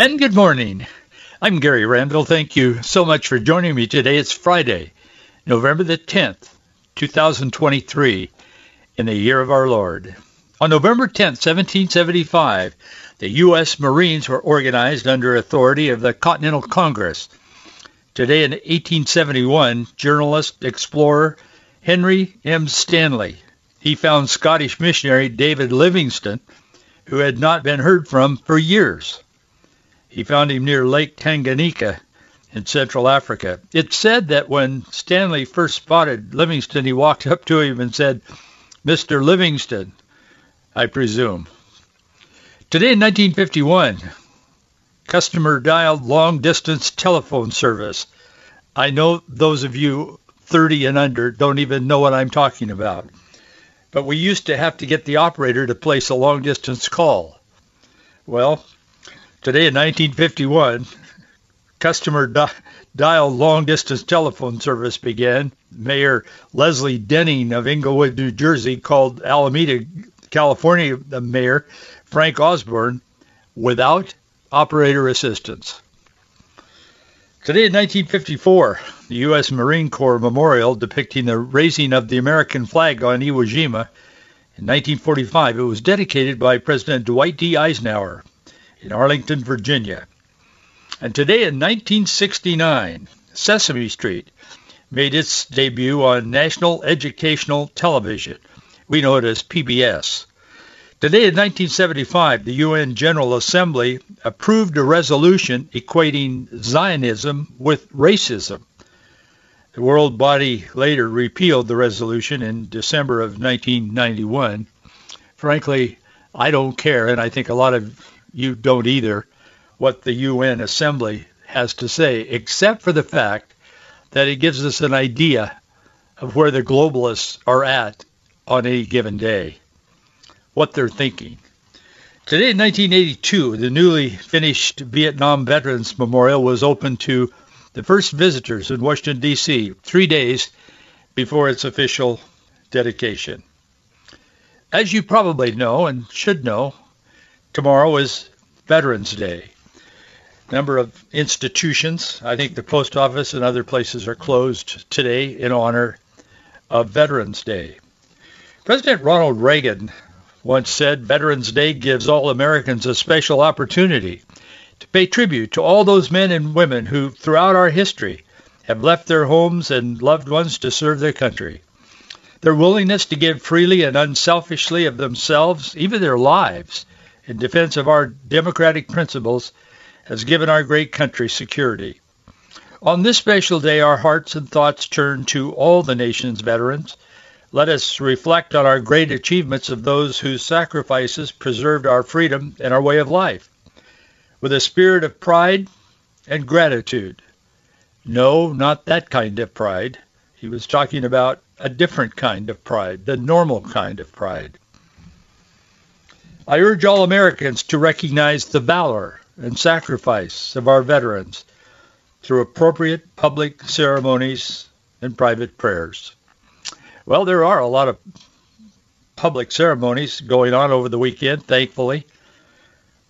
And good morning. I'm Gary Randall. Thank you so much for joining me today. It's Friday, November the 10th, 2023, in the year of our Lord. On November 10th, 1775, the U.S. Marines were organized under authority of the Continental Congress. Today in 1871, journalist, explorer Henry M. Stanley, he found Scottish missionary David Livingstone, who had not been heard from for years. He found him near Lake Tanganyika in Central Africa. It's said that when Stanley first spotted Livingstone, he walked up to him and said, Mr. Livingstone, I presume. Today in 1951, customer dialed long distance telephone service. I know those of you 30 and under don't even know what I'm talking about. But we used to have to get the operator to place a long distance call. Well, Today in 1951, customer di- dial long-distance telephone service began. Mayor Leslie Denning of Englewood, New Jersey, called Alameda, California, the mayor, Frank Osborne, without operator assistance. Today in 1954, the U.S. Marine Corps memorial depicting the raising of the American flag on Iwo Jima in 1945, it was dedicated by President Dwight D. Eisenhower in Arlington, Virginia. And today in 1969, Sesame Street made its debut on National Educational Television. We know it as PBS. Today in 1975, the UN General Assembly approved a resolution equating Zionism with racism. The world body later repealed the resolution in December of 1991. Frankly, I don't care, and I think a lot of you don't either, what the UN Assembly has to say, except for the fact that it gives us an idea of where the globalists are at on any given day, what they're thinking. Today in 1982, the newly finished Vietnam Veterans Memorial was open to the first visitors in Washington, D.C., three days before its official dedication. As you probably know and should know, Tomorrow is Veterans Day. Number of institutions, I think the post office and other places are closed today in honor of Veterans Day. President Ronald Reagan once said Veterans Day gives all Americans a special opportunity to pay tribute to all those men and women who throughout our history have left their homes and loved ones to serve their country. Their willingness to give freely and unselfishly of themselves, even their lives, in defense of our democratic principles has given our great country security. On this special day, our hearts and thoughts turn to all the nation's veterans. Let us reflect on our great achievements of those whose sacrifices preserved our freedom and our way of life with a spirit of pride and gratitude. No, not that kind of pride. He was talking about a different kind of pride, the normal kind of pride. I urge all Americans to recognize the valor and sacrifice of our veterans through appropriate public ceremonies and private prayers. Well, there are a lot of public ceremonies going on over the weekend, thankfully,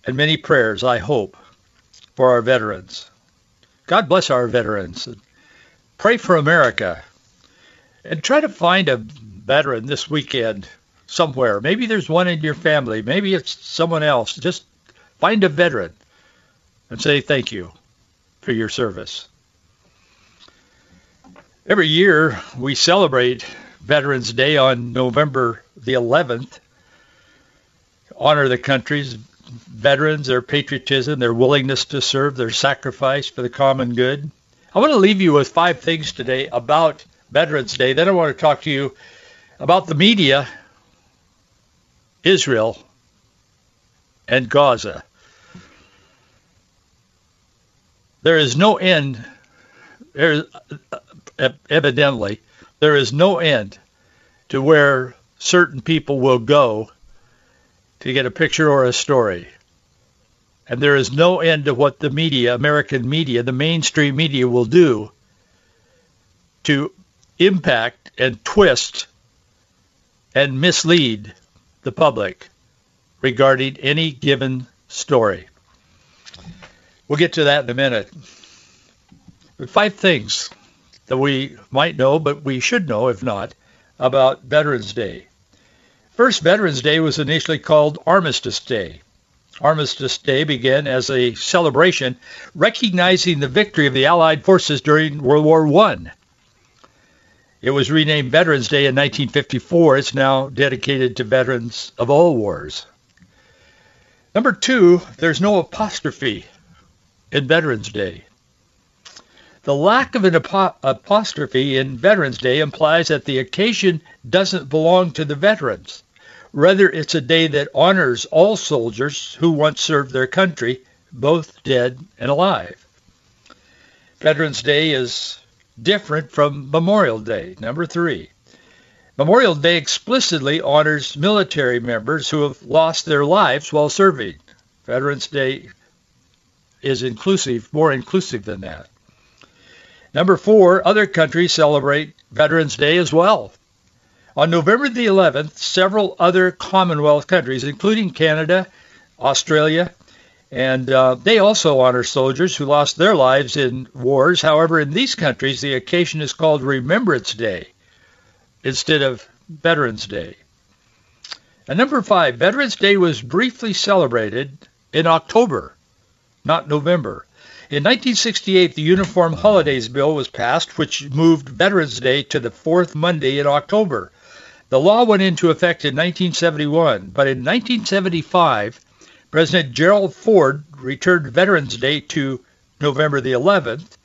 and many prayers, I hope, for our veterans. God bless our veterans. Pray for America. And try to find a veteran this weekend somewhere. Maybe there's one in your family. Maybe it's someone else. Just find a veteran and say thank you for your service. Every year we celebrate Veterans Day on November the 11th. Honor the country's veterans, their patriotism, their willingness to serve, their sacrifice for the common good. I want to leave you with five things today about Veterans Day. Then I want to talk to you about the media Israel and Gaza. there is no end. There, uh, uh, evidently, there is no end to where certain people will go to get a picture or a story. And there is no end to what the media, American media, the mainstream media will do to impact and twist and mislead the public regarding any given story. We'll get to that in a minute. Five things that we might know, but we should know if not, about Veterans Day. First, Veterans Day was initially called Armistice Day. Armistice Day began as a celebration recognizing the victory of the Allied forces during World War I. It was renamed Veterans Day in 1954. It's now dedicated to veterans of all wars. Number two, there's no apostrophe in Veterans Day. The lack of an apostrophe in Veterans Day implies that the occasion doesn't belong to the veterans. Rather, it's a day that honors all soldiers who once served their country, both dead and alive. Veterans Day is different from Memorial Day. Number three, Memorial Day explicitly honors military members who have lost their lives while serving. Veterans Day is inclusive, more inclusive than that. Number four, other countries celebrate Veterans Day as well. On November the 11th, several other Commonwealth countries, including Canada, Australia, and uh, they also honor soldiers who lost their lives in wars. However, in these countries, the occasion is called Remembrance Day instead of Veterans Day. And number five, Veterans Day was briefly celebrated in October, not November. In 1968, the Uniform Holidays Bill was passed, which moved Veterans Day to the fourth Monday in October. The law went into effect in 1971, but in 1975, President Gerald Ford returned Veterans Day to November the 11th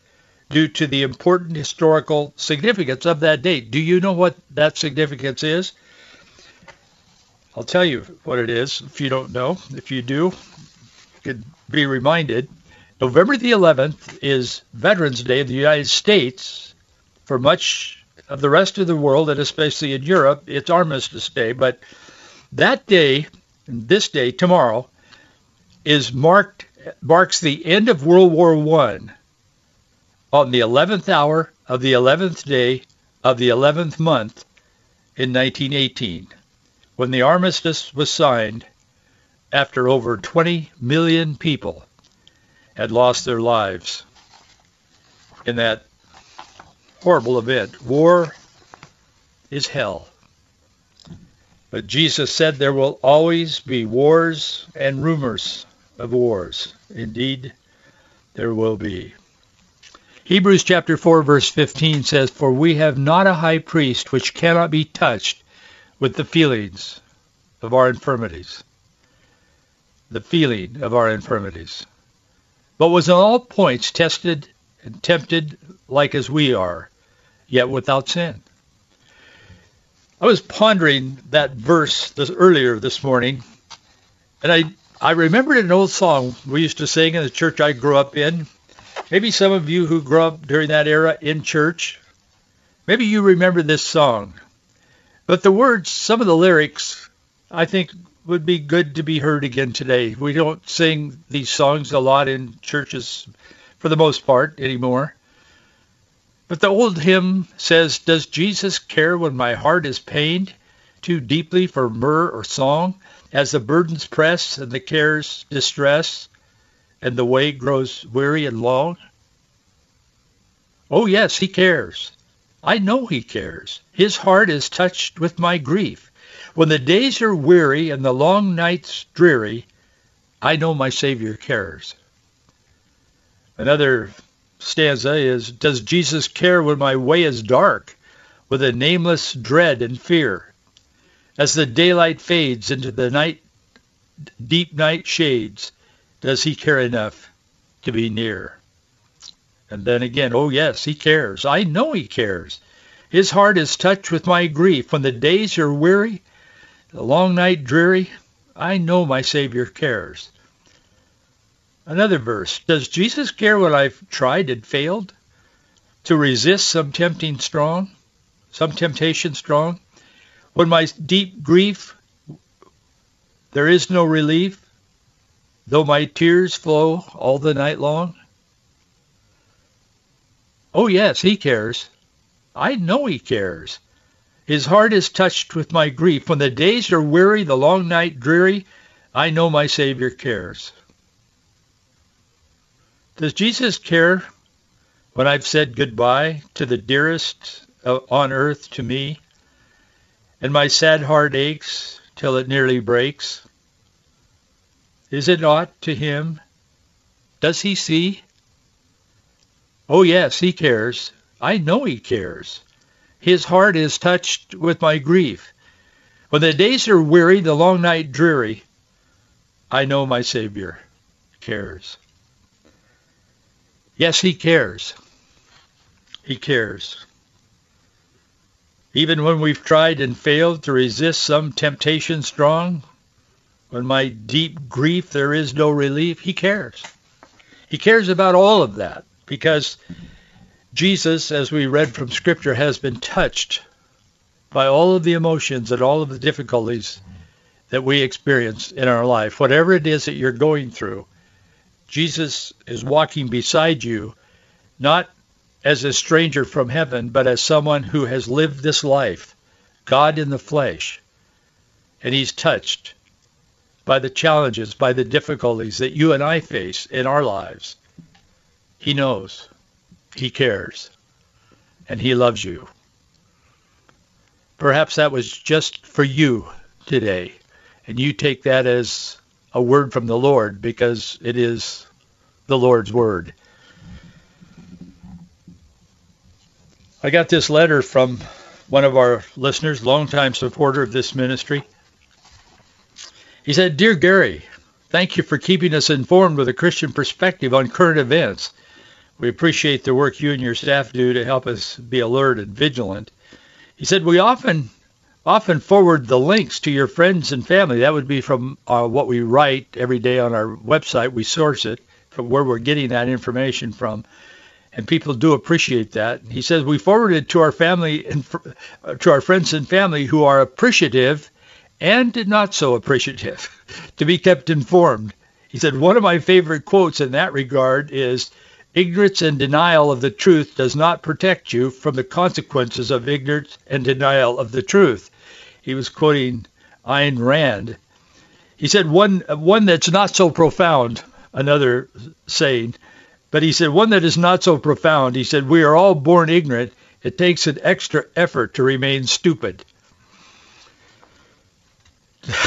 due to the important historical significance of that date. Do you know what that significance is? I'll tell you what it is if you don't know. If you do, you could be reminded. November the 11th is Veterans Day of the United States. For much of the rest of the world, and especially in Europe, it's Armistice Day. But that day, this day, tomorrow, is marked marks the end of World War One on the 11th hour of the 11th day of the 11th month in 1918, when the armistice was signed after over 20 million people had lost their lives in that horrible event. War is hell. But Jesus said there will always be wars and rumors of wars. Indeed, there will be. Hebrews chapter 4 verse 15 says, For we have not a high priest which cannot be touched with the feelings of our infirmities. The feeling of our infirmities. But was in all points tested and tempted like as we are, yet without sin. I was pondering that verse this, earlier this morning, and I I remembered an old song we used to sing in the church I grew up in. Maybe some of you who grew up during that era in church, maybe you remember this song. But the words, some of the lyrics, I think would be good to be heard again today. We don't sing these songs a lot in churches for the most part anymore. But the old hymn says, Does Jesus care when my heart is pained too deeply for myrrh or song, as the burdens press and the cares distress, and the way grows weary and long? Oh yes, he cares. I know he cares. His heart is touched with my grief. When the days are weary and the long nights dreary, I know my Savior cares. Another stanza is, Does Jesus care when my way is dark, with a nameless dread and fear? As the daylight fades into the night, deep night shades, does he care enough to be near? And then again, oh yes, he cares. I know he cares. His heart is touched with my grief. When the days are weary, the long night dreary, I know my Savior cares. Another verse. Does Jesus care what I've tried and failed to resist some tempting strong, some temptation strong? When my deep grief, there is no relief, though my tears flow all the night long? Oh yes, he cares. I know he cares. His heart is touched with my grief. When the days are weary, the long night dreary, I know my Savior cares. Does Jesus care when I've said goodbye to the dearest on earth to me, and my sad heart aches till it nearly breaks? Is it aught to him? Does he see? Oh yes, he cares. I know he cares. His heart is touched with my grief. When the days are weary, the long night dreary, I know my Savior cares. Yes, he cares. He cares. Even when we've tried and failed to resist some temptation strong, when my deep grief there is no relief, he cares. He cares about all of that because Jesus, as we read from Scripture, has been touched by all of the emotions and all of the difficulties that we experience in our life. Whatever it is that you're going through, Jesus is walking beside you, not as a stranger from heaven, but as someone who has lived this life, God in the flesh. And he's touched by the challenges, by the difficulties that you and I face in our lives. He knows. He cares. And he loves you. Perhaps that was just for you today. And you take that as a word from the Lord because it is the Lord's word. I got this letter from one of our listeners, longtime supporter of this ministry. He said, Dear Gary, thank you for keeping us informed with a Christian perspective on current events. We appreciate the work you and your staff do to help us be alert and vigilant. He said, we often often forward the links to your friends and family. That would be from uh, what we write every day on our website. We source it from where we're getting that information from. And people do appreciate that. He says we forward it to our family and uh, to our friends and family who are appreciative and not so appreciative to be kept informed. He said one of my favorite quotes in that regard is ignorance and denial of the truth does not protect you from the consequences of ignorance and denial of the truth. He was quoting Ayn Rand. He said one one that's not so profound, another saying, but he said one that is not so profound. He said we are all born ignorant. It takes an extra effort to remain stupid.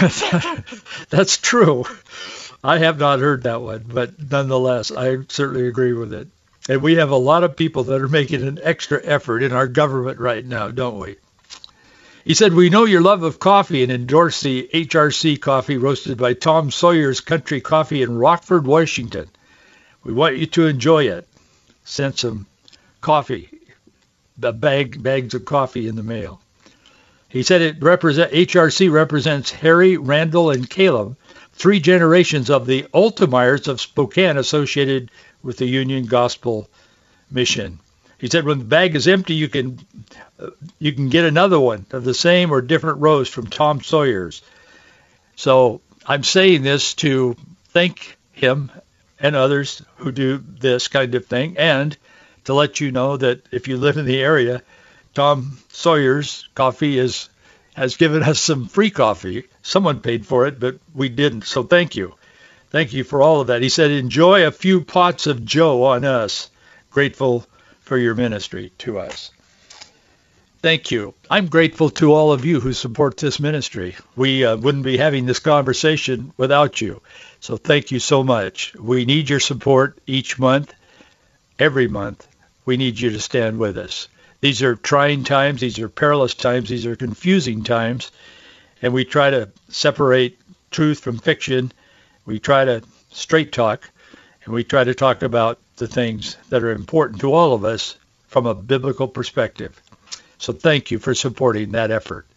that's true. I have not heard that one, but nonetheless, I certainly agree with it. And we have a lot of people that are making an extra effort in our government right now, don't we? He said, we know your love of coffee and endorse the HRC coffee roasted by Tom Sawyer's Country Coffee in Rockford, Washington. We want you to enjoy it. Sent some coffee, the bag, bags of coffee in the mail. He said it represent HRC represents Harry, Randall, and Caleb, three generations of the Ultemeyers of Spokane associated with the Union Gospel Mission. He said, when the bag is empty, you can uh, you can get another one of the same or different roast from Tom Sawyer's. So I'm saying this to thank him and others who do this kind of thing, and to let you know that if you live in the area, Tom Sawyer's coffee is has given us some free coffee. Someone paid for it, but we didn't. So thank you. Thank you for all of that. He said, enjoy a few pots of Joe on us. Grateful for your ministry to us. Thank you. I'm grateful to all of you who support this ministry. We uh, wouldn't be having this conversation without you. So thank you so much. We need your support each month, every month. We need you to stand with us. These are trying times. These are perilous times. These are confusing times. And we try to separate truth from fiction. We try to straight talk. And we try to talk about the things that are important to all of us from a biblical perspective. So thank you for supporting that effort.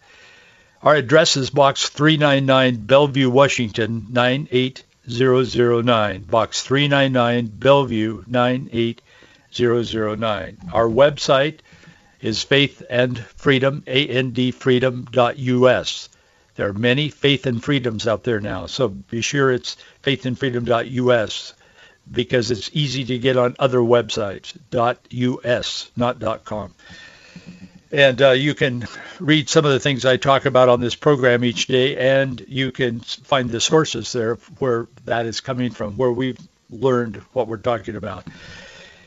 Our address is Box 399, Bellevue, Washington, 980 98009, Box 399, Bellevue 98009. Our website is Faith and Freedom, A-N-D freedom.us. There are many faith and freedoms out there now, so be sure it's faithandfreedom.us because it's easy to get on other websites, .us, not .com. And uh, you can read some of the things I talk about on this program each day, and you can find the sources there where that is coming from, where we've learned what we're talking about.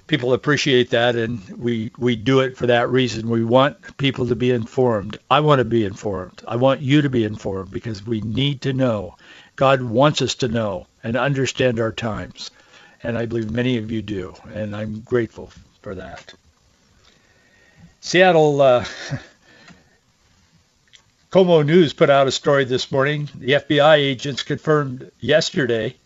People appreciate that, and we, we do it for that reason. We want people to be informed. I want to be informed. I want you to be informed because we need to know. God wants us to know and understand our times. And I believe many of you do, and I'm grateful for that. Seattle uh, KOMO News put out a story this morning. The FBI agents confirmed yesterday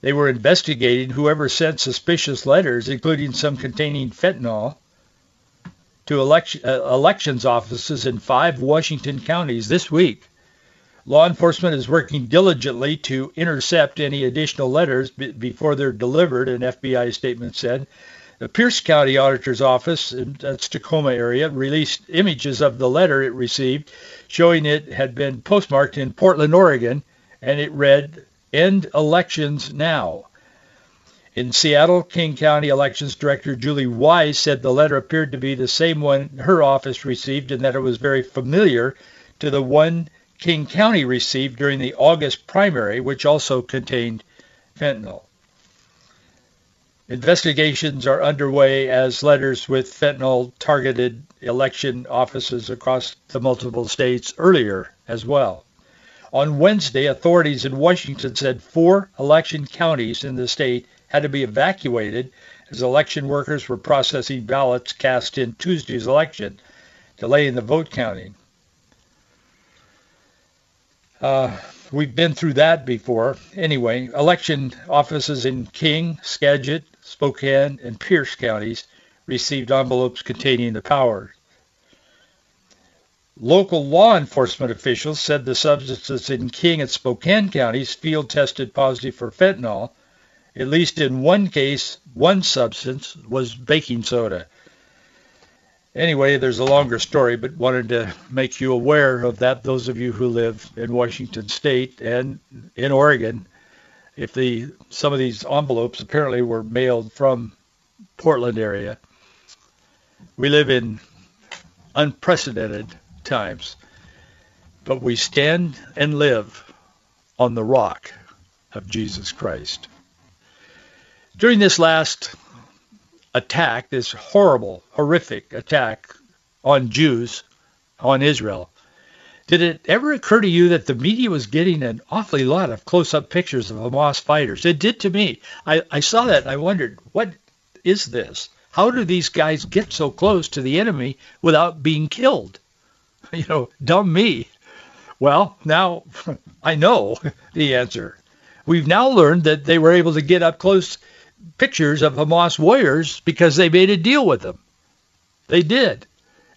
they were investigating whoever sent suspicious letters, including some containing fentanyl, to election, uh, elections offices in five Washington counties this week. Law enforcement is working diligently to intercept any additional letters b- before they're delivered, an FBI statement said. The Pierce County Auditor's Office, in that's Tacoma area, released images of the letter it received showing it had been postmarked in Portland, Oregon, and it read, End Elections Now. In Seattle, King County Elections Director Julie Wise said the letter appeared to be the same one her office received and that it was very familiar to the one King County received during the August primary, which also contained fentanyl. Investigations are underway as letters with fentanyl targeted election offices across the multiple states earlier as well. On Wednesday, authorities in Washington said four election counties in the state had to be evacuated as election workers were processing ballots cast in Tuesday's election, delaying the vote counting. Uh, we've been through that before. Anyway, election offices in King, Skagit, Spokane, and Pierce counties received envelopes containing the powder. Local law enforcement officials said the substances in King and Spokane counties field tested positive for fentanyl. At least in one case, one substance was baking soda. Anyway, there's a longer story, but wanted to make you aware of that, those of you who live in Washington State and in Oregon if the some of these envelopes apparently were mailed from Portland area. We live in unprecedented times, but we stand and live on the rock of Jesus Christ. During this last attack, this horrible, horrific attack on Jews, on Israel, did it ever occur to you that the media was getting an awfully lot of close-up pictures of Hamas fighters? It did to me. I, I saw that and I wondered, what is this? How do these guys get so close to the enemy without being killed? You know, dumb me. Well, now I know the answer. We've now learned that they were able to get up close pictures of Hamas warriors because they made a deal with them. They did.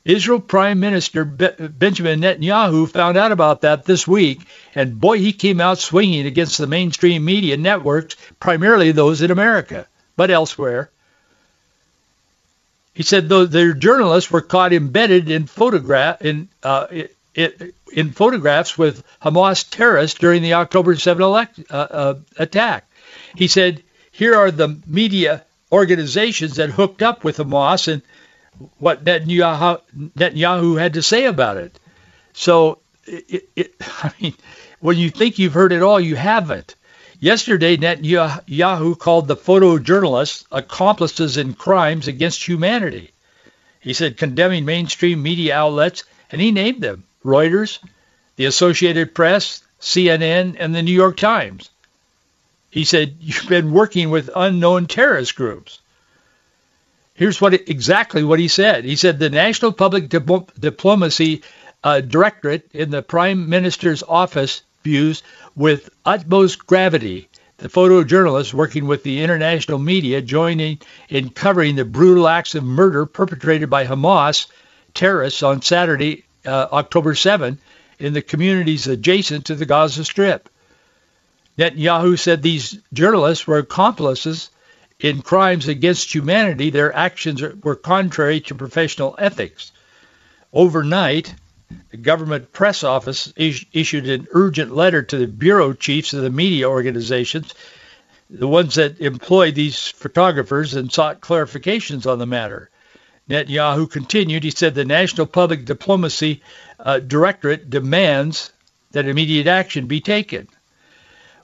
Israel Prime Minister Benjamin Netanyahu found out about that this week, and boy, he came out swinging against the mainstream media networks, primarily those in America, but elsewhere. He said though their journalists were caught embedded in photograph in uh, in, photographs with Hamas terrorists during the October 7 elect, uh, uh, attack. He said, here are the media organizations that hooked up with Hamas and what Netanyahu, Netanyahu had to say about it. So, it, it, I mean, when you think you've heard it all, you haven't. Yesterday, Netanyahu called the photojournalists accomplices in crimes against humanity. He said condemning mainstream media outlets, and he named them Reuters, the Associated Press, CNN, and the New York Times. He said, you've been working with unknown terrorist groups. Here's what exactly what he said. He said the National Public Dip- Diplomacy uh, Directorate in the Prime Minister's office views with utmost gravity the photojournalists working with the international media joining in covering the brutal acts of murder perpetrated by Hamas terrorists on Saturday, uh, October 7, in the communities adjacent to the Gaza Strip. Netanyahu said these journalists were accomplices in crimes against humanity. Their actions were contrary to professional ethics. Overnight, the government press office is- issued an urgent letter to the bureau chiefs of the media organizations, the ones that employed these photographers, and sought clarifications on the matter. Netanyahu continued. He said the National Public Diplomacy uh, Directorate demands that immediate action be taken.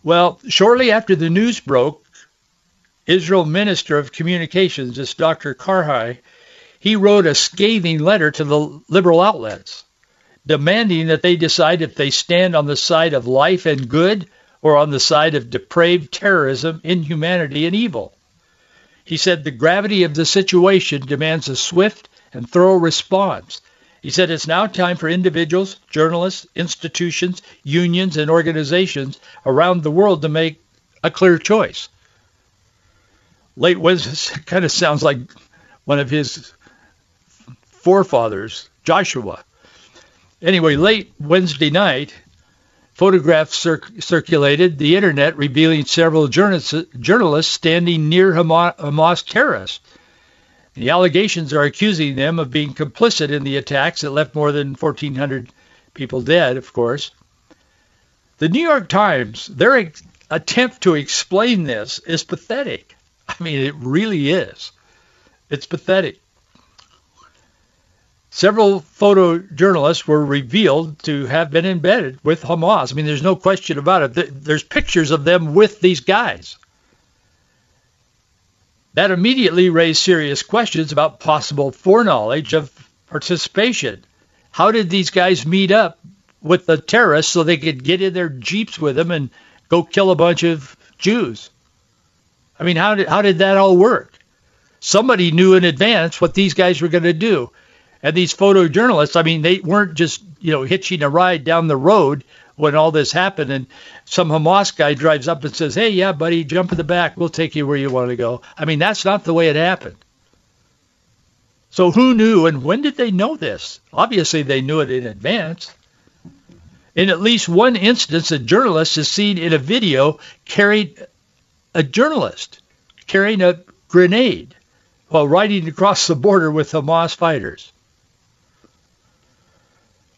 Well, shortly after the news broke, Israel Minister of Communications, this Dr. Karhi, he wrote a scathing letter to the liberal outlets, demanding that they decide if they stand on the side of life and good or on the side of depraved terrorism, inhumanity, and evil. He said the gravity of the situation demands a swift and thorough response. He said it's now time for individuals, journalists, institutions, unions, and organizations around the world to make a clear choice. Late Wednesday kind of sounds like one of his forefathers, Joshua. Anyway, late Wednesday night, photographs cir- circulated the internet revealing several journalists, journalists standing near Hamas, Hamas terrorists. The allegations are accusing them of being complicit in the attacks that left more than 1,400 people dead, of course. The New York Times, their attempt to explain this is pathetic. I mean, it really is. It's pathetic. Several photojournalists were revealed to have been embedded with Hamas. I mean, there's no question about it. There's pictures of them with these guys. That immediately raised serious questions about possible foreknowledge of participation. How did these guys meet up with the terrorists so they could get in their jeeps with them and go kill a bunch of Jews? I mean, how did how did that all work? Somebody knew in advance what these guys were going to do. And these photojournalists, I mean, they weren't just, you know, hitching a ride down the road when all this happened and some Hamas guy drives up and says, hey, yeah, buddy, jump in the back. We'll take you where you want to go. I mean, that's not the way it happened. So who knew and when did they know this? Obviously, they knew it in advance. In at least one instance, a journalist is seen in a video carrying a journalist carrying a grenade while riding across the border with Hamas fighters.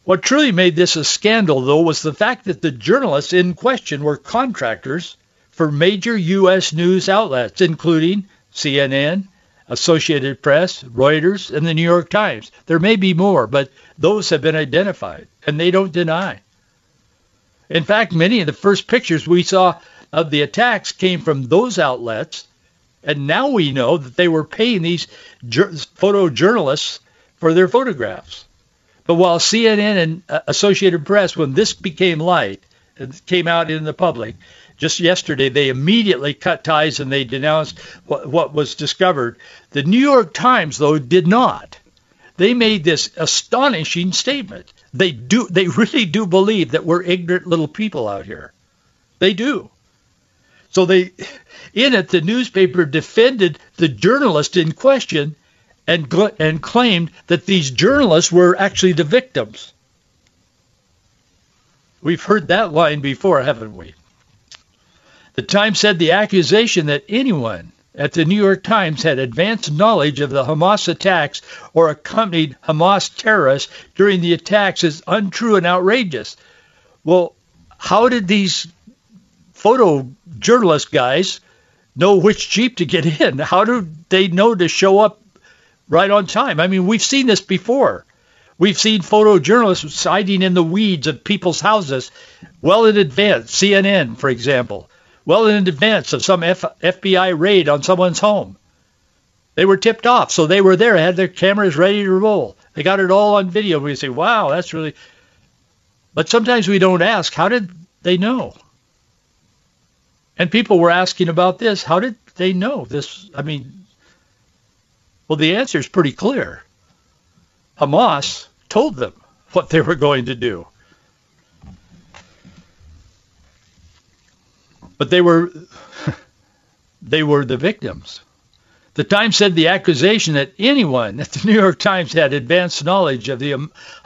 What truly made this a scandal, though, was the fact that the journalists in question were contractors for major U.S. news outlets, including CNN, Associated Press, Reuters, and the New York Times. There may be more, but those have been identified, and they don't deny. In fact, many of the first pictures we saw of the attacks came from those outlets, and now we know that they were paying these photojournalists for their photographs. But while CNN and uh, Associated Press, when this became light, and came out in the public, just yesterday they immediately cut ties and they denounced what, what was discovered. The New York Times, though, did not. They made this astonishing statement. They do. They really do believe that we're ignorant little people out here. They do. So they, in it, the newspaper defended the journalist in question and, and claimed that these journalists were actually the victims. We've heard that line before, haven't we? The Times said the accusation that anyone at the New York Times had advanced knowledge of the Hamas attacks or accompanied Hamas terrorists during the attacks is untrue and outrageous. Well, how did these photojournalist guys know which Jeep to get in? How do they know to show up right on time. I mean, we've seen this before. We've seen photojournalists hiding in the weeds of people's houses well in advance, CNN, for example, well in advance of some F- FBI raid on someone's home. They were tipped off, so they were there, had their cameras ready to roll. They got it all on video. We say, wow, that's really... But sometimes we don't ask, how did they know? And people were asking about this. How did they know this? I mean, well, the answer is pretty clear. Hamas told them what they were going to do. But they were they were the victims. The Times said the accusation that anyone at the New York Times had advanced knowledge of the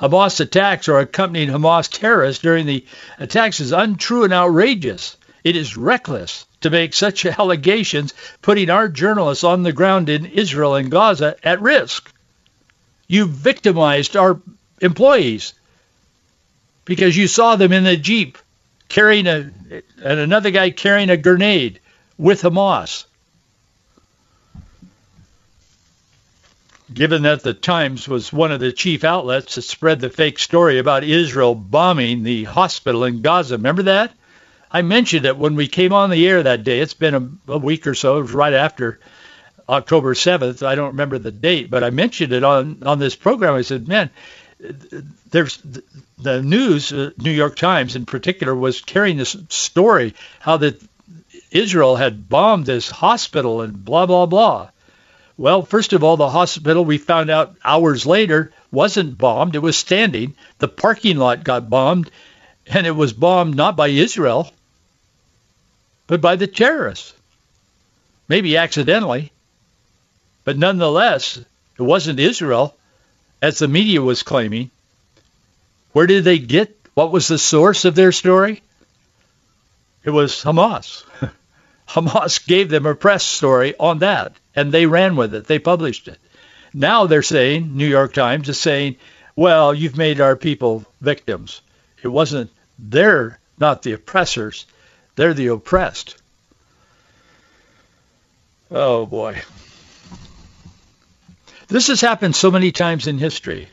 Hamas attacks or accompanied Hamas terrorists during the attacks is untrue and outrageous. It is reckless to make such allegations, putting our journalists on the ground in Israel and Gaza at risk. You victimized our employees because you saw them in a jeep carrying a and another guy carrying a grenade with Hamas. Given that the Times was one of the chief outlets that spread the fake story about Israel bombing the hospital in Gaza, remember that? I mentioned it when we came on the air that day. It's been a, a week or so. It was right after October 7th. I don't remember the date, but I mentioned it on, on this program. I said, man, there's the news, uh, New York Times in particular, was carrying this story how that Israel had bombed this hospital and blah blah blah. Well, first of all, the hospital we found out hours later wasn't bombed; it was standing. The parking lot got bombed, and it was bombed not by Israel, but by the terrorists. Maybe accidentally, but nonetheless, it wasn't Israel, as the media was claiming. Where did they get? What was the source of their story? It was Hamas. Hamas gave them a press story on that, and they ran with it. They published it. Now they're saying, New York Times is saying, well, you've made our people victims. It wasn't, they're not the oppressors, they're the oppressed. Oh boy. This has happened so many times in history.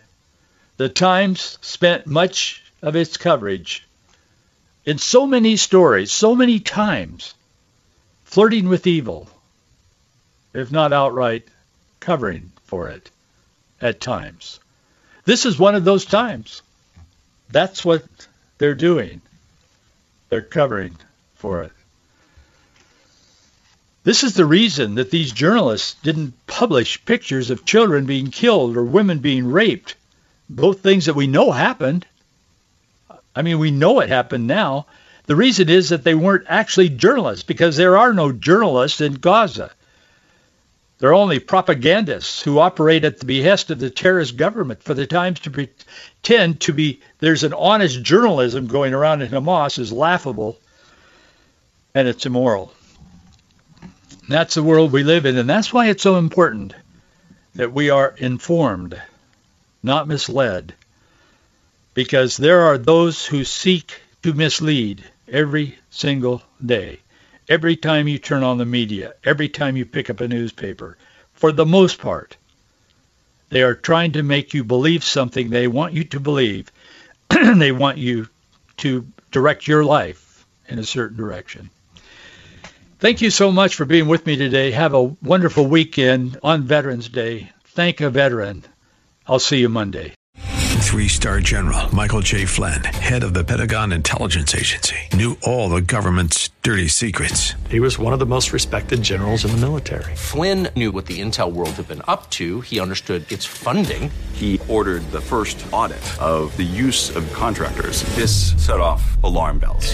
The Times spent much of its coverage in so many stories, so many times, flirting with evil, if not outright covering for it at times. This is one of those times. That's what they're doing. They're covering for it. This is the reason that these journalists didn't publish pictures of children being killed or women being raped both things that we know happened. I mean, we know it happened now. The reason is that they weren't actually journalists because there are no journalists in Gaza. They're only propagandists who operate at the behest of the terrorist government for the Times to pretend to be there's an honest journalism going around in Hamas is laughable and it's immoral. That's the world we live in, and that's why it's so important that we are informed not misled, because there are those who seek to mislead every single day. Every time you turn on the media, every time you pick up a newspaper, for the most part, they are trying to make you believe something they want you to believe. they want you to direct your life in a certain direction. Thank you so much for being with me today. Have a wonderful weekend on Veterans Day. Thank a veteran. I'll see you Monday. Three star general Michael J. Flynn, head of the Pentagon Intelligence Agency, knew all the government's dirty secrets. He was one of the most respected generals in the military. Flynn knew what the intel world had been up to, he understood its funding. He ordered the first audit of the use of contractors. This set off alarm bells.